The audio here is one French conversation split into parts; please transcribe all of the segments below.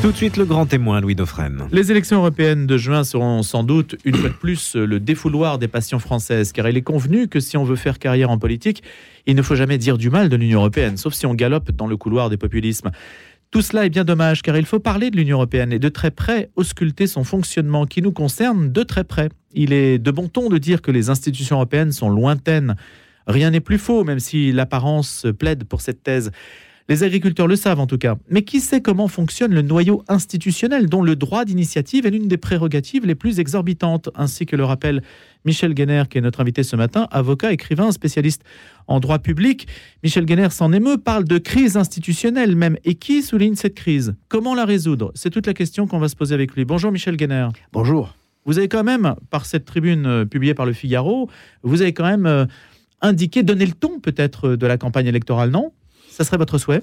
Tout de suite, le grand témoin, Louis Dauphren. Les élections européennes de juin seront sans doute, une fois de plus, le défouloir des passions françaises, car il est convenu que si on veut faire carrière en politique, il ne faut jamais dire du mal de l'Union européenne, sauf si on galope dans le couloir des populismes. Tout cela est bien dommage, car il faut parler de l'Union européenne et de très près ausculter son fonctionnement qui nous concerne de très près. Il est de bon ton de dire que les institutions européennes sont lointaines. Rien n'est plus faux, même si l'apparence plaide pour cette thèse. Les agriculteurs le savent en tout cas. Mais qui sait comment fonctionne le noyau institutionnel dont le droit d'initiative est l'une des prérogatives les plus exorbitantes, ainsi que le rappelle Michel Guéner, qui est notre invité ce matin, avocat, écrivain, spécialiste en droit public. Michel Guéner s'en émeut, parle de crise institutionnelle même. Et qui souligne cette crise? Comment la résoudre? C'est toute la question qu'on va se poser avec lui. Bonjour Michel Guéner. Bonjour. Vous avez quand même, par cette tribune euh, publiée par le Figaro, vous avez quand même euh, indiqué, donné le ton peut-être de la campagne électorale, non? Ça serait votre souhait?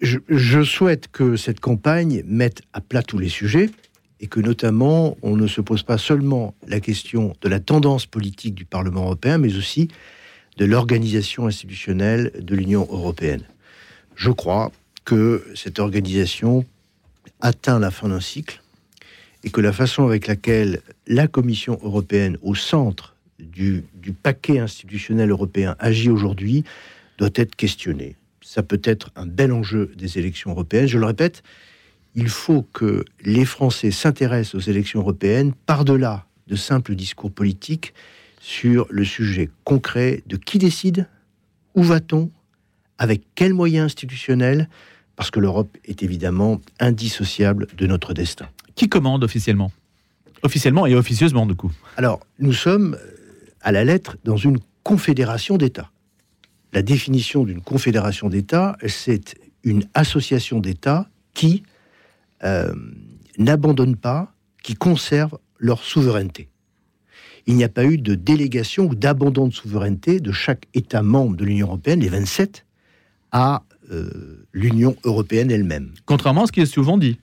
Je, souhaite que cette campagne mette à plat tous les sujets et que notamment on ne se pose pas seulement la question de la tendance politique du Parlement européen, mais aussi de l'organisation institutionnelle de l'Union européenne. Je crois que cette organisation atteint la fin d'un cycle et que la façon avec laquelle la Commission européenne, au centre du, du paquet institutionnel européen, agit aujourd'hui, doit être questionnée ça peut être un bel enjeu des élections européennes. Je le répète, il faut que les Français s'intéressent aux élections européennes par-delà de simples discours politiques sur le sujet concret de qui décide, où va-t-on, avec quels moyens institutionnels, parce que l'Europe est évidemment indissociable de notre destin. Qui commande officiellement? Officiellement et officieusement, du coup. Alors, nous sommes à la lettre dans une confédération d'États la définition d'une confédération d'États, c'est une association d'États qui euh, n'abandonne pas, qui conserve leur souveraineté. Il n'y a pas eu de délégation ou d'abandon de souveraineté de chaque État membre de l'Union européenne, les 27, à euh, l'Union européenne elle-même. Contrairement à ce qui est souvent dit.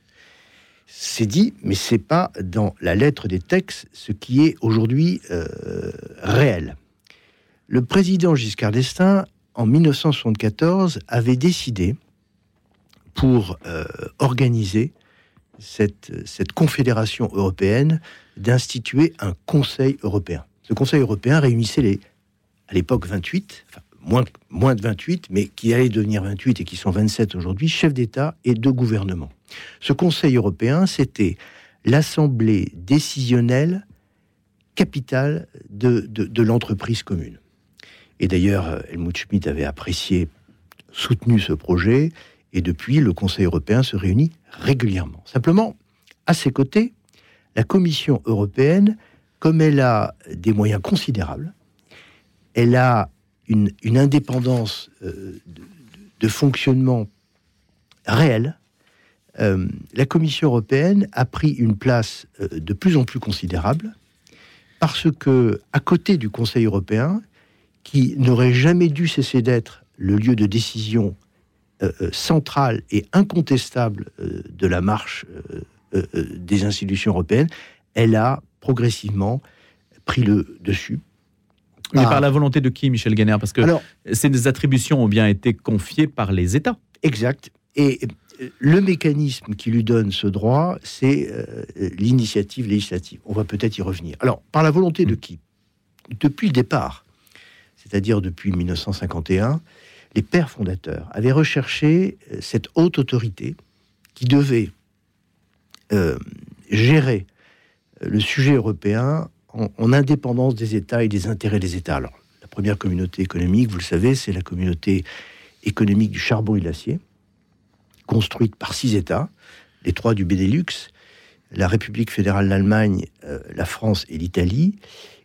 C'est dit, mais c'est pas dans la lettre des textes ce qui est aujourd'hui euh, réel. Le président Giscard d'Estaing en 1974, avait décidé, pour euh, organiser cette, cette confédération européenne, d'instituer un Conseil européen. Ce Conseil européen réunissait les, à l'époque 28, enfin, moins, moins de 28, mais qui allaient devenir 28 et qui sont 27 aujourd'hui, chefs d'État et de gouvernement. Ce Conseil européen, c'était l'assemblée décisionnelle capitale de l'entreprise commune. Et d'ailleurs, euh, Helmut Schmidt avait apprécié, soutenu ce projet, et depuis, le Conseil européen se réunit régulièrement. Simplement, à ses côtés, la Commission européenne, comme elle a des moyens considérables, elle a une, indépendance euh, de, fonctionnement réelle. Euh, la Commission européenne a pris une place de plus en plus considérable parce que, à côté du Conseil européen, qui n'aurait jamais dû cesser d'être le lieu de décision euh, euh, central et incontestable euh, de la marche des institutions européennes, elle a progressivement pris le dessus. Mais par la volonté de qui, Michel Guéner Parce que ces attributions ont bien été confiées par les États. Exact. Et le mécanisme qui lui donne ce droit, c'est l'initiative législative. On va peut-être y revenir. Alors, par la volonté de qui? Depuis le départ, c'est-à-dire depuis 1951, les pères fondateurs avaient recherché euh, cette haute autorité qui devait euh, gérer euh, le sujet européen en, indépendance des États et des intérêts des États. Alors, la première communauté économique, vous le savez, c'est la communauté économique du charbon et de l'acier, construite par six États, les trois du Benelux, la République fédérale d'Allemagne, la France et l'Italie,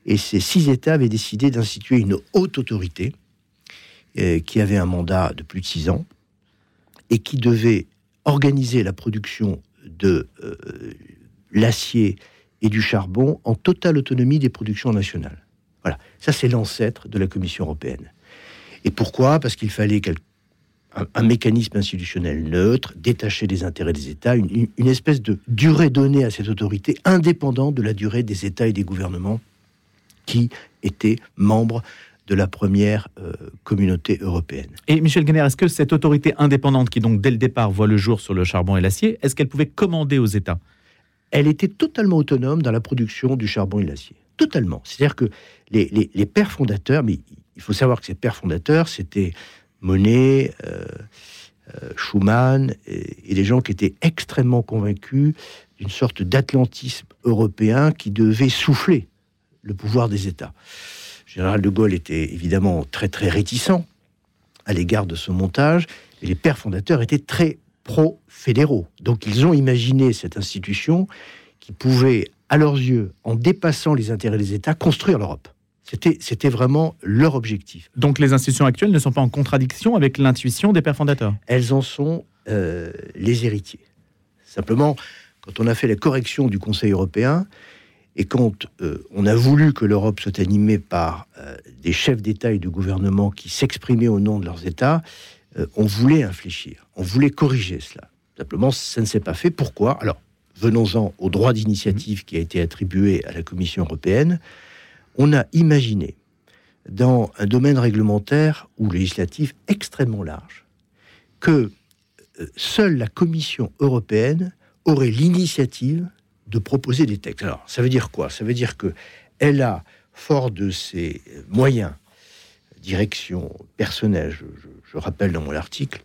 et ces six États avaient décidé d'instituer une haute autorité euh, qui avait un mandat de plus de six ans et qui devait organiser la production de euh, l'acier et du charbon en totale autonomie des productions nationales. Voilà, ça c'est l'ancêtre de la Commission européenne. Et pourquoi? Parce qu'il fallait un, mécanisme institutionnel neutre, détaché des intérêts des États, une, une espèce de durée donnée à cette autorité indépendante de la durée des États et des gouvernements qui étaient membres de la première euh, communauté européenne. Et Michel Guéner, est-ce que cette autorité indépendante qui donc dès le départ voit le jour sur le charbon et l'acier, est-ce qu'elle pouvait commander aux États? Elle était totalement autonome dans la production du charbon et de l'acier. Totalement. C'est-à-dire que les, les, pères fondateurs, mais il faut savoir que ces pères fondateurs, c'était Monet, euh, euh, Schumann, et, et, des gens qui étaient extrêmement convaincus d'une sorte d'atlantisme européen qui devait souffler le pouvoir des États. Le général de Gaulle était évidemment très très réticent à l'égard de ce montage, et les pères fondateurs étaient très pro-fédéraux. Donc ils ont imaginé cette institution qui pouvait, à leurs yeux, en dépassant les intérêts des États, construire l'Europe. C'était, c'était vraiment leur objectif. Donc les institutions actuelles ne sont pas en contradiction avec l'intuition des pères fondateurs? Elles en sont euh, les héritiers. Simplement, quand on a fait la correction du Conseil européen, et quand euh, on a voulu que l'Europe soit animée par euh, des chefs d'État et de gouvernement qui s'exprimaient au nom de leurs États, euh, on voulait infléchir, on voulait corriger cela. Simplement, ça ne s'est pas fait. Pourquoi? Alors, venons-en au droit d'initiative qui a été attribué à la Commission européenne. On a imaginé, dans un domaine réglementaire ou législatif extrêmement large, que seule la Commission européenne aurait l'initiative de proposer des textes. Alors, ça veut dire quoi? Ça veut dire que elle a, fort de ses moyens, direction, personnel, je, rappelle dans mon article,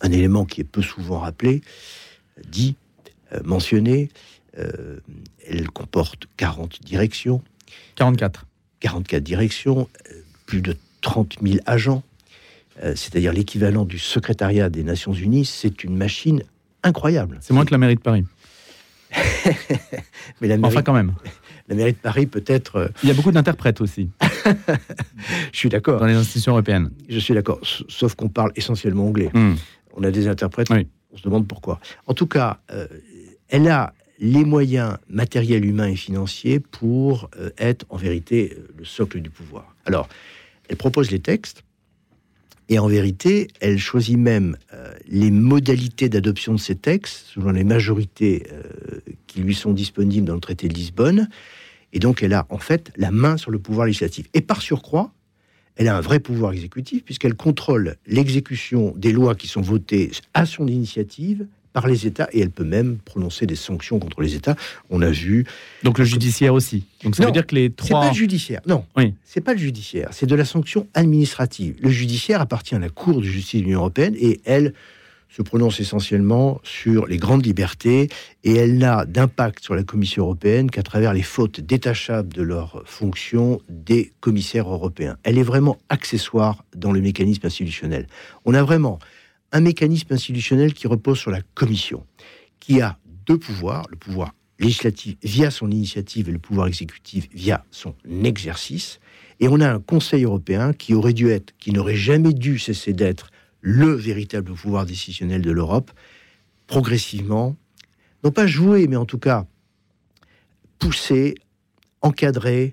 un élément qui est peu souvent rappelé, dit, euh, mentionné, euh, elle comporte 40 directions. 44. 44 directions, euh, plus de 30 000 agents, c'est-à-dire l'équivalent du secrétariat des Nations Unies, c'est une machine incroyable. C'est moins que la mairie de Paris. Mais la enfin, quand même. La mairie de Paris, peut-être. Euh, Il y a beaucoup d'interprètes aussi. je suis d'accord. Dans les institutions européennes. Je suis d'accord. Sauf qu'on parle essentiellement anglais. Hmm. On a des interprètes. On se demande pourquoi. En tout cas, euh, elle a les moyens matériels, humains et financiers pour euh, être en vérité le socle du pouvoir. Alors, elle propose les textes. Et en vérité, elle choisit même euh, les modalités d'adoption de ces textes selon les majorités euh, qui lui sont disponibles dans le traité de Lisbonne. Et donc, elle a en fait la main sur le pouvoir législatif. Et par surcroît, elle a un vrai pouvoir exécutif puisqu'elle contrôle l'exécution des lois qui sont votées à son initiative par les États et elle peut même prononcer des sanctions contre les États. On a vu. Donc le judiciaire aussi. Donc ça veut dire que les trois. C'est pas le judiciaire. Non. Oui. C'est pas le judiciaire. C'est de la sanction administrative. Le judiciaire appartient à la Cour de justice de l'Union européenne et elle se prononce essentiellement sur les grandes libertés et elle n'a d'impact sur la Commission européenne qu'à travers les fautes détachables de leurs fonctions des commissaires européens. Elle est vraiment accessoire dans le mécanisme institutionnel. On a vraiment un mécanisme institutionnel qui repose sur la Commission, qui a deux pouvoirs, le pouvoir législatif via son initiative et le pouvoir exécutif via son exercice. Et on a un Conseil européen qui aurait dû être, qui n'aurait jamais dû cesser d'être le véritable pouvoir décisionnel de l'Europe, progressivement, non pas joué, mais en tout cas poussé, encadré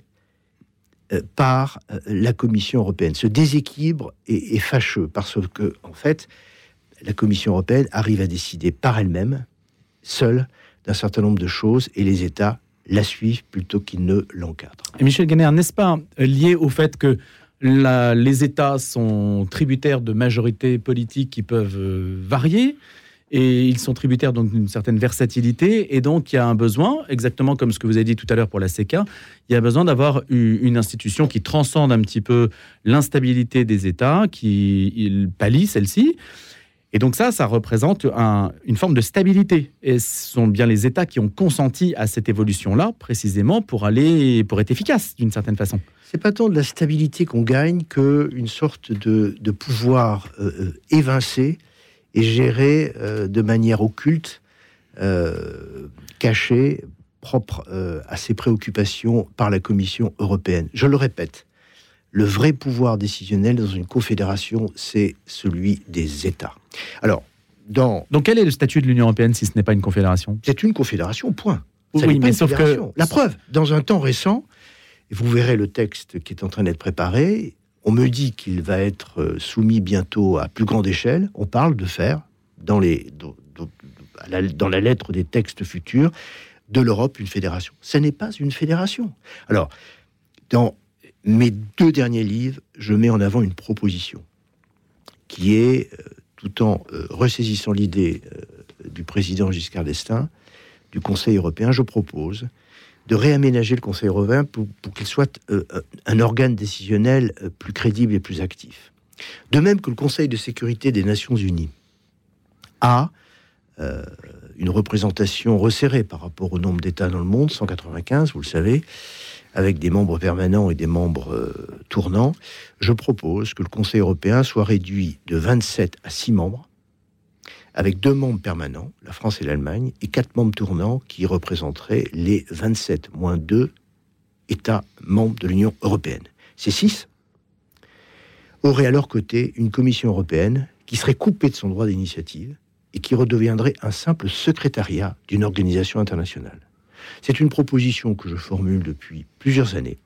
euh, par euh, la Commission européenne. Ce déséquilibre est, est fâcheux parce que, en fait, la Commission européenne arrive à décider par elle-même, seule, d'un certain nombre de choses et les États la suivent plutôt qu'ils ne l'encadrent. Michel Ganner, n'est-ce pas lié au fait que les États sont tributaires de majorités politiques qui peuvent euh, varier et ils sont tributaires donc d'une certaine versatilité et donc il y a un besoin, exactement comme ce que vous avez dit tout à l'heure pour la CECA, il y a besoin d'avoir une institution qui transcende un petit peu l'instabilité des États, qui pallie celle-ci et donc ça, ça représente une forme de stabilité. Et ce sont bien les États qui ont consenti à cette évolution-là, précisément pour aller, pour être efficaces d'une certaine façon. C'est pas tant de la stabilité qu'on gagne que une sorte de, pouvoir euh, euh, évincé et géré euh, de manière occulte, cachée, propre à ses préoccupations par la Commission européenne. Je le répète, le vrai pouvoir décisionnel dans une confédération, c'est celui des États. Alors, dans... Donc quel est le statut de l'Union européenne si ce n'est pas une confédération? C'est une confédération, point. oui, mais sauf que... La preuve, dans un temps récent, vous verrez le texte qui est en train d'être préparé, on me dit qu'il va être euh, soumis bientôt à plus grande échelle. On parle de faire, dans, les, dans la lettre des textes futurs, de l'Europe une fédération. Ce n'est pas une fédération. Alors, dans mes deux derniers livres, je mets en avant une proposition qui est, euh, tout en euh, ressaisissant l'idée euh, du président Giscard d'Estaing, du Conseil européen, je propose de réaménager le Conseil européen pour, qu'il soit un organe décisionnel plus crédible et plus actif. De même que le Conseil de sécurité des Nations Unies a une représentation resserrée par rapport au nombre d'États dans le monde, 195, vous le savez, avec des membres permanents et des membres euh, tournants, je propose que le Conseil européen soit réduit de 27 à 6 membres, avec deux membres permanents, la France et l'Allemagne, et quatre membres tournants qui représenteraient les 27 moins 2 États membres de l'Union européenne. Ces six auraient à leur côté une Commission européenne qui serait coupée de son droit d'initiative et qui redeviendrait un simple secrétariat d'une organisation internationale. C'est une proposition que je formule depuis plusieurs années,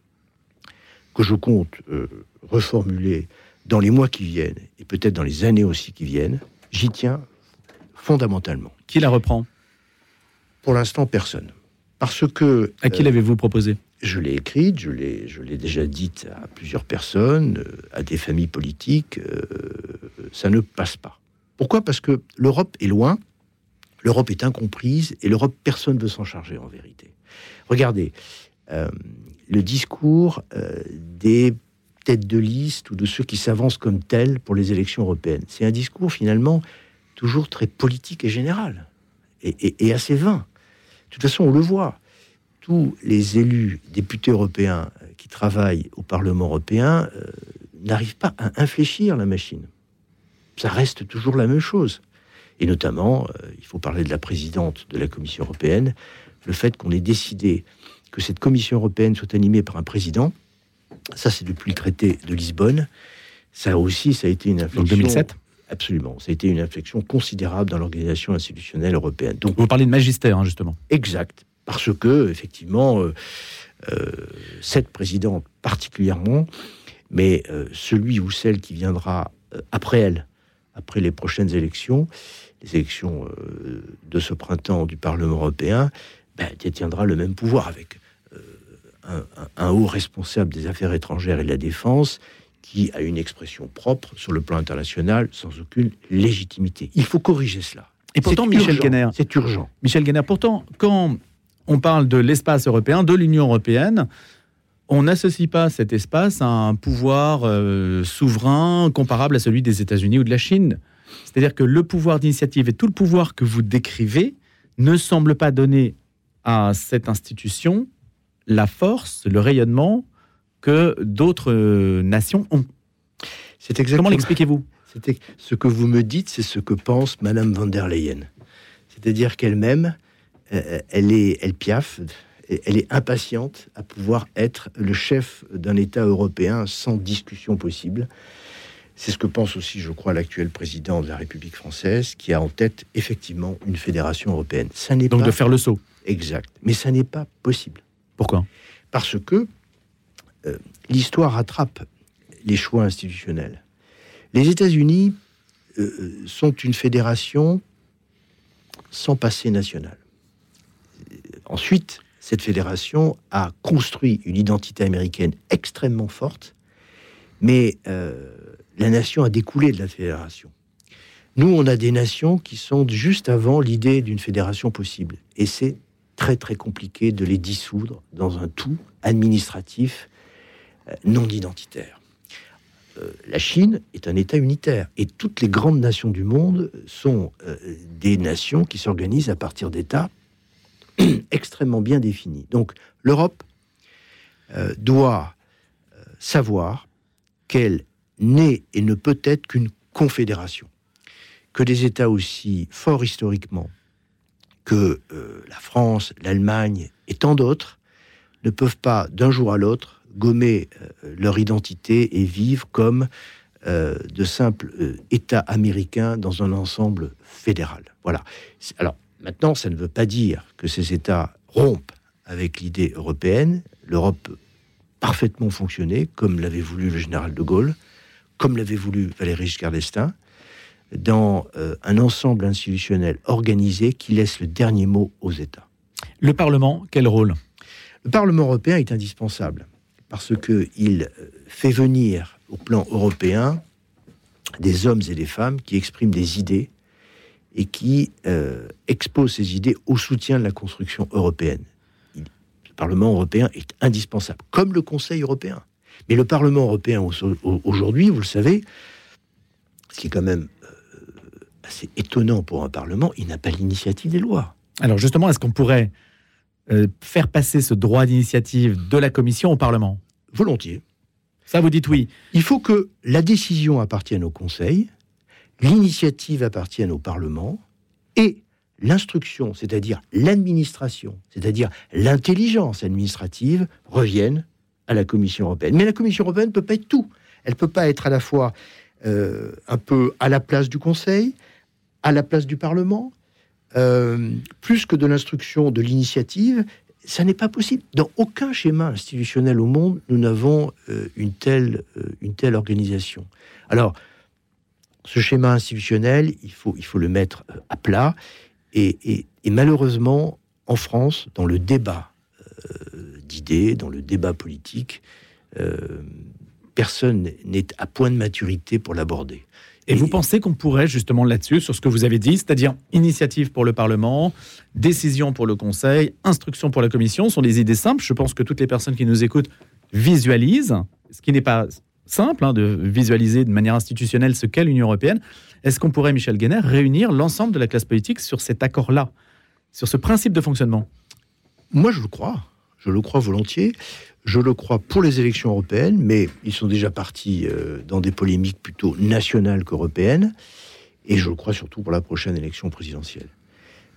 que je compte euh, reformuler dans les mois qui viennent et peut-être dans les années aussi qui viennent. J'y tiens fondamentalement. Qui la reprend? Pour l'instant, personne. Parce que. À qui euh, l'avez-vous proposé Je l'ai écrite, je l'ai, je l'ai déjà dite à plusieurs personnes, euh, à des familles politiques. ça ne passe pas. Pourquoi? Parce que l'Europe est loin, L'Europe est incomprise et l'Europe, personne ne veut s'en charger en vérité. Regardez, euh, le discours euh, des têtes de liste ou de ceux qui s'avancent comme tels pour les élections européennes, c'est un discours finalement toujours très politique et général et, assez vain. De toute façon, on le voit. Tous les élus députés européens euh, qui travaillent au Parlement européen n'arrivent pas à infléchir la machine. Ça reste toujours la même chose. Et notamment, euh, il faut parler de la présidente de la Commission européenne, le fait qu'on ait décidé que cette Commission européenne soit animée par un président, ça c'est depuis le traité de Lisbonne, ça aussi, ça a été une inflexion... 2007 Absolument, ça a été une inflexion considérable dans l'organisation institutionnelle européenne. Donc, Vous parlez de magistère, hein, justement. Exact, parce que, effectivement, euh, euh, cette présidente particulièrement, mais celui ou celle qui viendra après elle, après les prochaines élections, les élections euh, de ce printemps du Parlement européen, ben, détiendra le même pouvoir avec euh, un, haut responsable des affaires étrangères et de la défense qui a une expression propre sur le plan international sans aucune légitimité. Il faut corriger cela. Et pourtant, Michel Guénère, c'est urgent. Michel Guénère, pourtant, quand on parle de l'espace européen, de l'Union européenne, on n'associe pas cet espace à un pouvoir euh, souverain comparable à celui des États-Unis ou de la Chine. C'est-à-dire que le pouvoir d'initiative et tout le pouvoir que vous décrivez ne semble pas donner à cette institution la force, le rayonnement que d'autres euh, nations ont. C'est exactement. Comment l'expliquez-vous Ce que vous me dites, c'est ce que pense Madame van der Leyen. C'est-à-dire qu'elle-même, euh, elle est, elle piaffe, elle est impatiente à pouvoir être le chef d'un État européen sans discussion possible. C'est ce que pense aussi, je crois, l'actuel président de la République française, qui a en tête effectivement une fédération européenne. Ça n'est Donc de faire le saut. Exact. Mais ça n'est pas possible. Pourquoi? Parce que euh, l'histoire rattrape les choix institutionnels. Les États-Unis euh, euh, sont une fédération sans passé national. Ensuite, cette fédération a construit une identité américaine extrêmement forte, mais la nation a découlé de la fédération. Nous, on a des nations qui sont juste avant l'idée d'une fédération possible. Et c'est très très compliqué de les dissoudre dans un tout administratif euh, non identitaire. Euh, la Chine est un État unitaire et toutes les grandes nations du monde sont euh, des nations qui s'organisent à partir d'États extrêmement bien définis. Donc l'Europe doit savoir qu'elle n'est et ne peut être qu'une confédération. Que des États aussi forts historiquement que euh, la France, l'Allemagne et tant d'autres ne peuvent pas d'un jour à l'autre gommer euh, leur identité et vivre comme euh, de simples États américains dans un ensemble fédéral. Voilà. Alors maintenant, ça ne veut pas dire que ces États rompent avec l'idée européenne. L'Europe peut parfaitement fonctionner comme l'avait voulu le général de Gaulle comme l'avait voulu Valéry Giscard d'Estaing, dans euh, un ensemble institutionnel organisé qui laisse le dernier mot aux États. Le Parlement, quel rôle? Le Parlement européen est indispensable parce qu'il fait venir au plan européen des hommes et des femmes qui expriment des idées et qui euh, exposent ces idées au soutien de la construction européenne. le Parlement européen est indispensable, comme le Conseil européen. Mais le Parlement européen aujourd'hui, vous le savez, ce qui est quand même euh, assez étonnant pour un Parlement, il n'a pas l'initiative des lois. Alors justement, est-ce qu'on pourrait euh, faire passer ce droit d'initiative de la Commission au Parlement? Volontiers. Ça, vous dites oui. Il faut que la décision appartienne au Conseil, l'initiative appartienne au Parlement, et l'instruction, c'est-à-dire l'administration, c'est-à-dire l'intelligence administrative, revienne à la Commission européenne. Mais la Commission européenne ne peut pas être tout. Elle ne peut pas être à la fois euh, un peu à la place du Conseil, à la place du Parlement, euh, plus que de l'instruction, de l'initiative. Ça n'est pas possible. Dans aucun schéma institutionnel au monde, nous n'avons euh, une, telle, une telle organisation. Alors, ce schéma institutionnel, il faut, il faut le mettre à plat. Et, et malheureusement, en France, dans le débat d'idées, dans le débat politique, personne n'est à point de maturité pour l'aborder. Et, vous pensez qu'on pourrait justement là-dessus, sur ce que vous avez dit, c'est-à-dire initiative pour le Parlement, décision pour le Conseil, instruction pour la Commission, sont des idées simples. Je pense que toutes les personnes qui nous écoutent visualisent, ce qui n'est pas simple hein, de visualiser de manière institutionnelle ce qu'est l'Union européenne. Est-ce qu'on pourrait, Michel Guéner, réunir l'ensemble de la classe politique sur cet accord-là, sur ce principe de fonctionnement? Moi, je le crois. Je le crois volontiers. Je le crois pour les élections européennes, mais ils sont déjà partis euh, dans des polémiques plutôt nationales qu'européennes. Et je le crois surtout pour la prochaine élection présidentielle.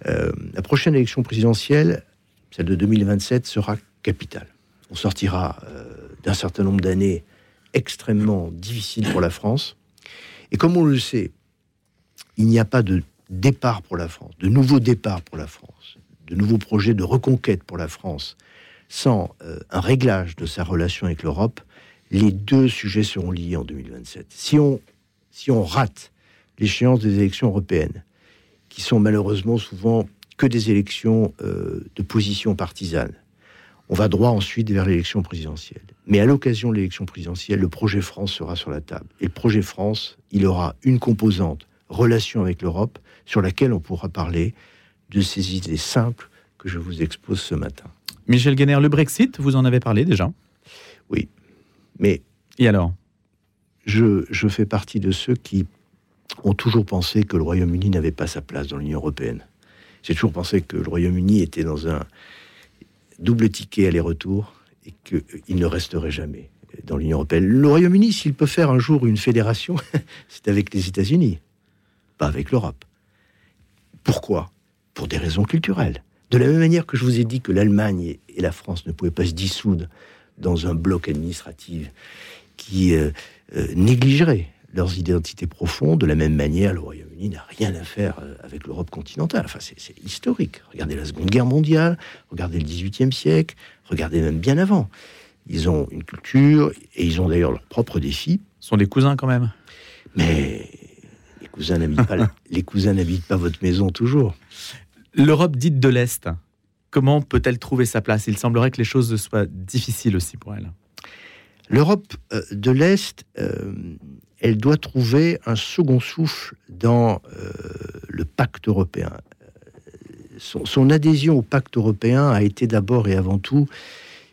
Euh, la prochaine élection présidentielle, celle de 2027, sera capitale. On sortira euh, d'un certain nombre d'années extrêmement difficiles pour la France. Et comme on le sait, il n'y a pas de départ pour la France, de nouveaux départs pour la France, de nouveaux projets de reconquête pour la France sans euh, un réglage de sa relation avec l'Europe, les deux sujets seront liés en 2027. Si on, si on rate l'échéance des élections européennes, qui sont malheureusement souvent que des élections euh, de position partisane, on va droit ensuite vers l'élection présidentielle. Mais à l'occasion de l'élection présidentielle, le projet France sera sur la table. Et le projet France, il aura une composante relation avec l'Europe sur laquelle on pourra parler de ces idées simples que je vous expose ce matin. Michel Guéner, le Brexit, vous en avez parlé déjà Oui. Mais. Et alors? je, je, fais partie de ceux qui ont toujours pensé que le Royaume-Uni n'avait pas sa place dans l'Union européenne. J'ai toujours pensé que le Royaume-Uni était dans un double ticket aller-retour et qu'il ne resterait jamais dans l'Union européenne. Le Royaume-Uni, s'il peut faire un jour une fédération, c'est avec les États-Unis, pas avec l'Europe. Pourquoi? Pour des raisons culturelles. De la même manière que je vous ai dit que l'Allemagne et la France ne pouvaient pas se dissoudre dans un bloc administratif qui euh, euh, négligerait leurs identités profondes, de la même manière, le N'a rien à faire euh, avec l'Europe continentale. Enfin, c'est historique. Regardez la Seconde Guerre mondiale, regardez le XVIIIe siècle, regardez même bien avant. Ils ont une culture et ils ont d'ailleurs leurs propres défis. Ce sont des cousins quand même. Mais les cousins n'habitent pas, les cousins n'habitent pas votre maison toujours. L'Europe dite de l'Est, comment peut-elle trouver sa place? Il semblerait que les choses soient difficiles aussi pour elle. L'Europe euh, de l'Est, euh, elle doit trouver un second souffle dans euh, le pacte européen. Son, adhésion au pacte européen a été d'abord et avant tout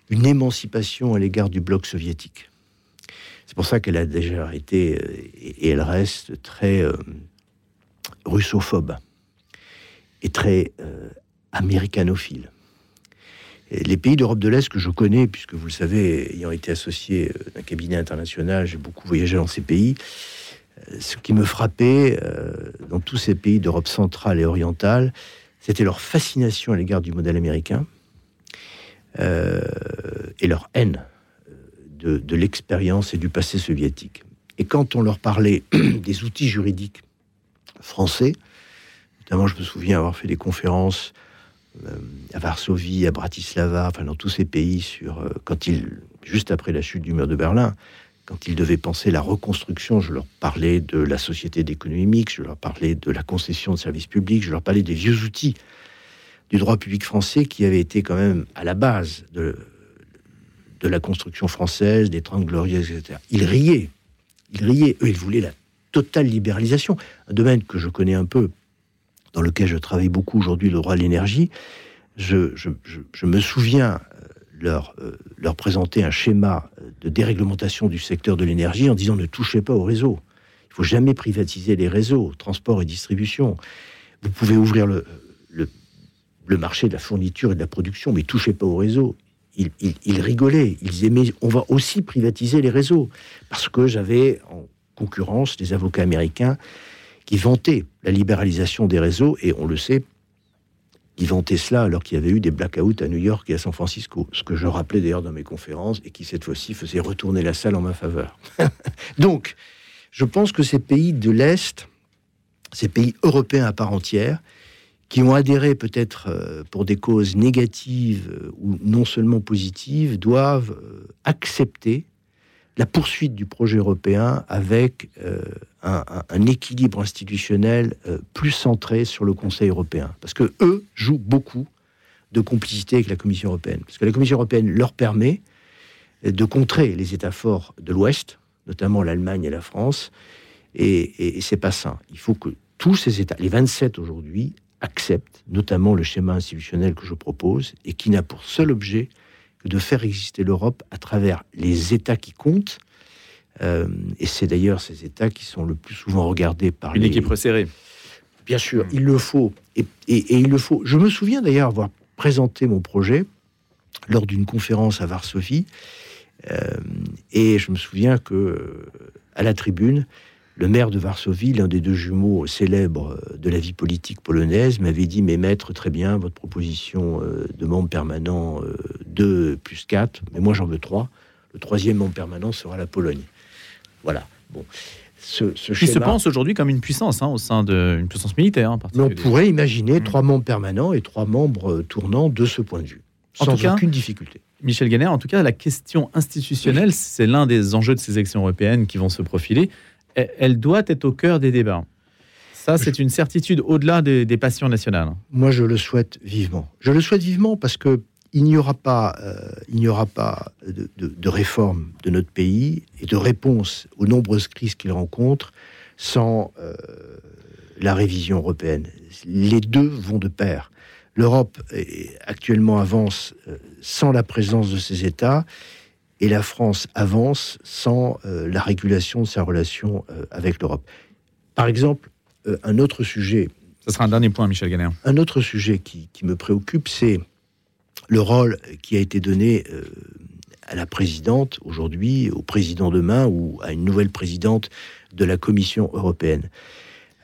une émancipation à l'égard du bloc soviétique. C'est pour ça qu'elle a déjà été, et elle reste, très russophobe est très euh, américanophile. Les pays d'Europe de l'Est que je connais, puisque vous le savez, ayant été associé euh, d'un cabinet international, j'ai beaucoup voyagé dans ces pays. Euh, ce qui me frappait dans tous ces pays d'Europe centrale et orientale, c'était leur fascination à l'égard du modèle américain et leur haine de, l'expérience et du passé soviétique. Et quand on leur parlait des outils juridiques français, Notamment, je me souviens avoir fait des conférences euh, à Varsovie, à Bratislava, enfin dans tous ces pays, sur euh, quand ils, juste après la chute du mur de Berlin, quand ils devaient penser la reconstruction, je leur parlais de la société d'économie mixte, je leur parlais de la concession de services publics, je leur parlais des vieux outils du droit public français qui avaient été quand même à la base de, la construction française, des Trente Glorieuses, etc. Ils riaient. Ils riaient. Eux, ils voulaient la totale libéralisation. Un domaine que je connais un peu, dans lequel je travaille beaucoup aujourd'hui, le droit de l'énergie. Je, me souviens euh, leur, euh, leur présenter un schéma de déréglementation du secteur de l'énergie en disant ne touchez pas au réseau. Il faut jamais privatiser les réseaux, transport et distribution. Vous pouvez ouvrir le, marché de la fourniture et de la production, mais touchez pas au réseau. Ils, ils, rigolaient, ils disaient mais on va aussi privatiser les réseaux parce que j'avais en concurrence des avocats américains qui vantaient la libéralisation des réseaux et on le sait, ils vantaient cela alors qu'il y avait eu des blackouts à New York et à San Francisco, ce que je rappelais d'ailleurs dans mes conférences et qui cette fois-ci faisait retourner la salle en ma faveur. Donc, je pense que ces pays de l'Est, ces pays européens à part entière, qui ont adhéré peut-être euh, pour des causes négatives euh, ou non seulement positives, doivent euh, accepter la poursuite du projet européen avec un, équilibre institutionnel plus centré sur le Conseil européen. Parce que eux jouent beaucoup de complicité avec la Commission européenne. Parce que la Commission européenne leur permet de contrer les États forts de l'Ouest, notamment l'Allemagne et la France, et, et c'est pas ça. Il faut que tous ces États, les 27 aujourd'hui, accepte notamment le schéma institutionnel que je propose et qui n'a pour seul objet que de faire exister l'Europe à travers les États qui comptent. Euh, et c'est d'ailleurs ces États qui sont le plus souvent regardés par une équipe resserrée. Bien sûr, il le faut. Et, il le faut. Je me souviens d'ailleurs avoir présenté mon projet lors d'une conférence à Varsovie. Euh, et je me souviens que euh, à la tribune, le maire de Varsovie, l'un des deux jumeaux célèbres de la vie politique polonaise, m'avait dit Mais maître, très bien, votre proposition de membre permanent 2 euh, plus 4, mais moi j'en veux 3. Le troisième membre permanent sera la Pologne. Voilà. Bon. Ce, ce Qui se pense aujourd'hui comme une puissance, hein, au sein d'une puissance militaire. Hein, on pourrait imaginer mmh. trois membres permanents et trois membres euh, tournants de ce point de vue, sans aucune difficulté. Michel Ganner, en tout cas, la question institutionnelle, c'est l'un des enjeux de ces élections européennes qui vont se profiler elle doit être au cœur des débats. Ça, c'est une certitude au-delà des, passions nationales. Moi, je le souhaite vivement. Je le souhaite vivement parce que il n'y aura pas, euh, il n'y aura pas de, réforme de notre pays et de réponse aux nombreuses crises qu'il rencontre sans euh, la révision européenne. Les deux vont de pair. L'Europe actuellement avance euh, sans la présence de ses États et la France avance sans euh, la régulation de sa relation avec l'Europe. Par exemple, un autre sujet. Ce sera un dernier point, Michel Ganner. Un autre sujet qui, me préoccupe, c'est le rôle qui a été donné à la présidente aujourd'hui, au président demain ou à une nouvelle présidente de la Commission européenne.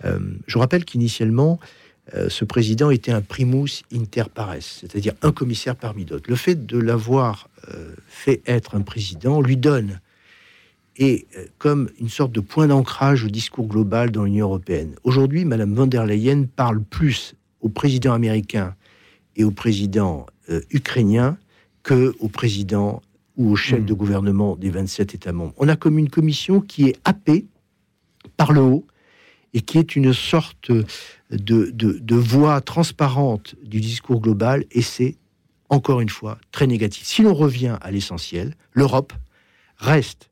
je rappelle qu'initialement, ce président était un primus inter pares, c'est-à-dire un commissaire parmi d'autres. Le fait de l'avoir euh, fait être un président lui donne, et euh, comme une sorte de point d'ancrage au discours global dans l'Union européenne. Aujourd'hui, Madame von der Leyen parle plus au président américain et au président euh, ukrainien que au président ou au chef de hmm. gouvernement des 27 États membres. On a comme une commission qui est happée par le haut et qui est une sorte de, de, de voix transparente du discours global, et c'est encore une fois, très négatif. Si l'on revient à l'essentiel, l'Europe reste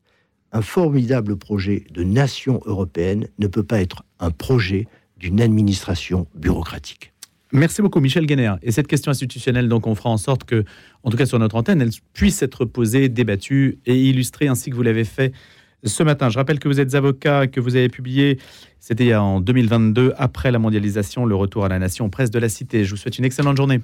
un formidable projet de nation européenne, ne peut pas être un projet d'une administration bureaucratique. Merci beaucoup, Michel Guéner. Et cette question institutionnelle, donc, on fera en sorte que, en tout cas sur notre antenne, elle puisse être posée, débattue et illustrée ainsi que vous l'avez fait ce matin. Je rappelle que vous êtes avocat, que vous avez publié, c'était en 2022, après la mondialisation, le retour à la nation, presse de la cité. Je vous souhaite une excellente journée.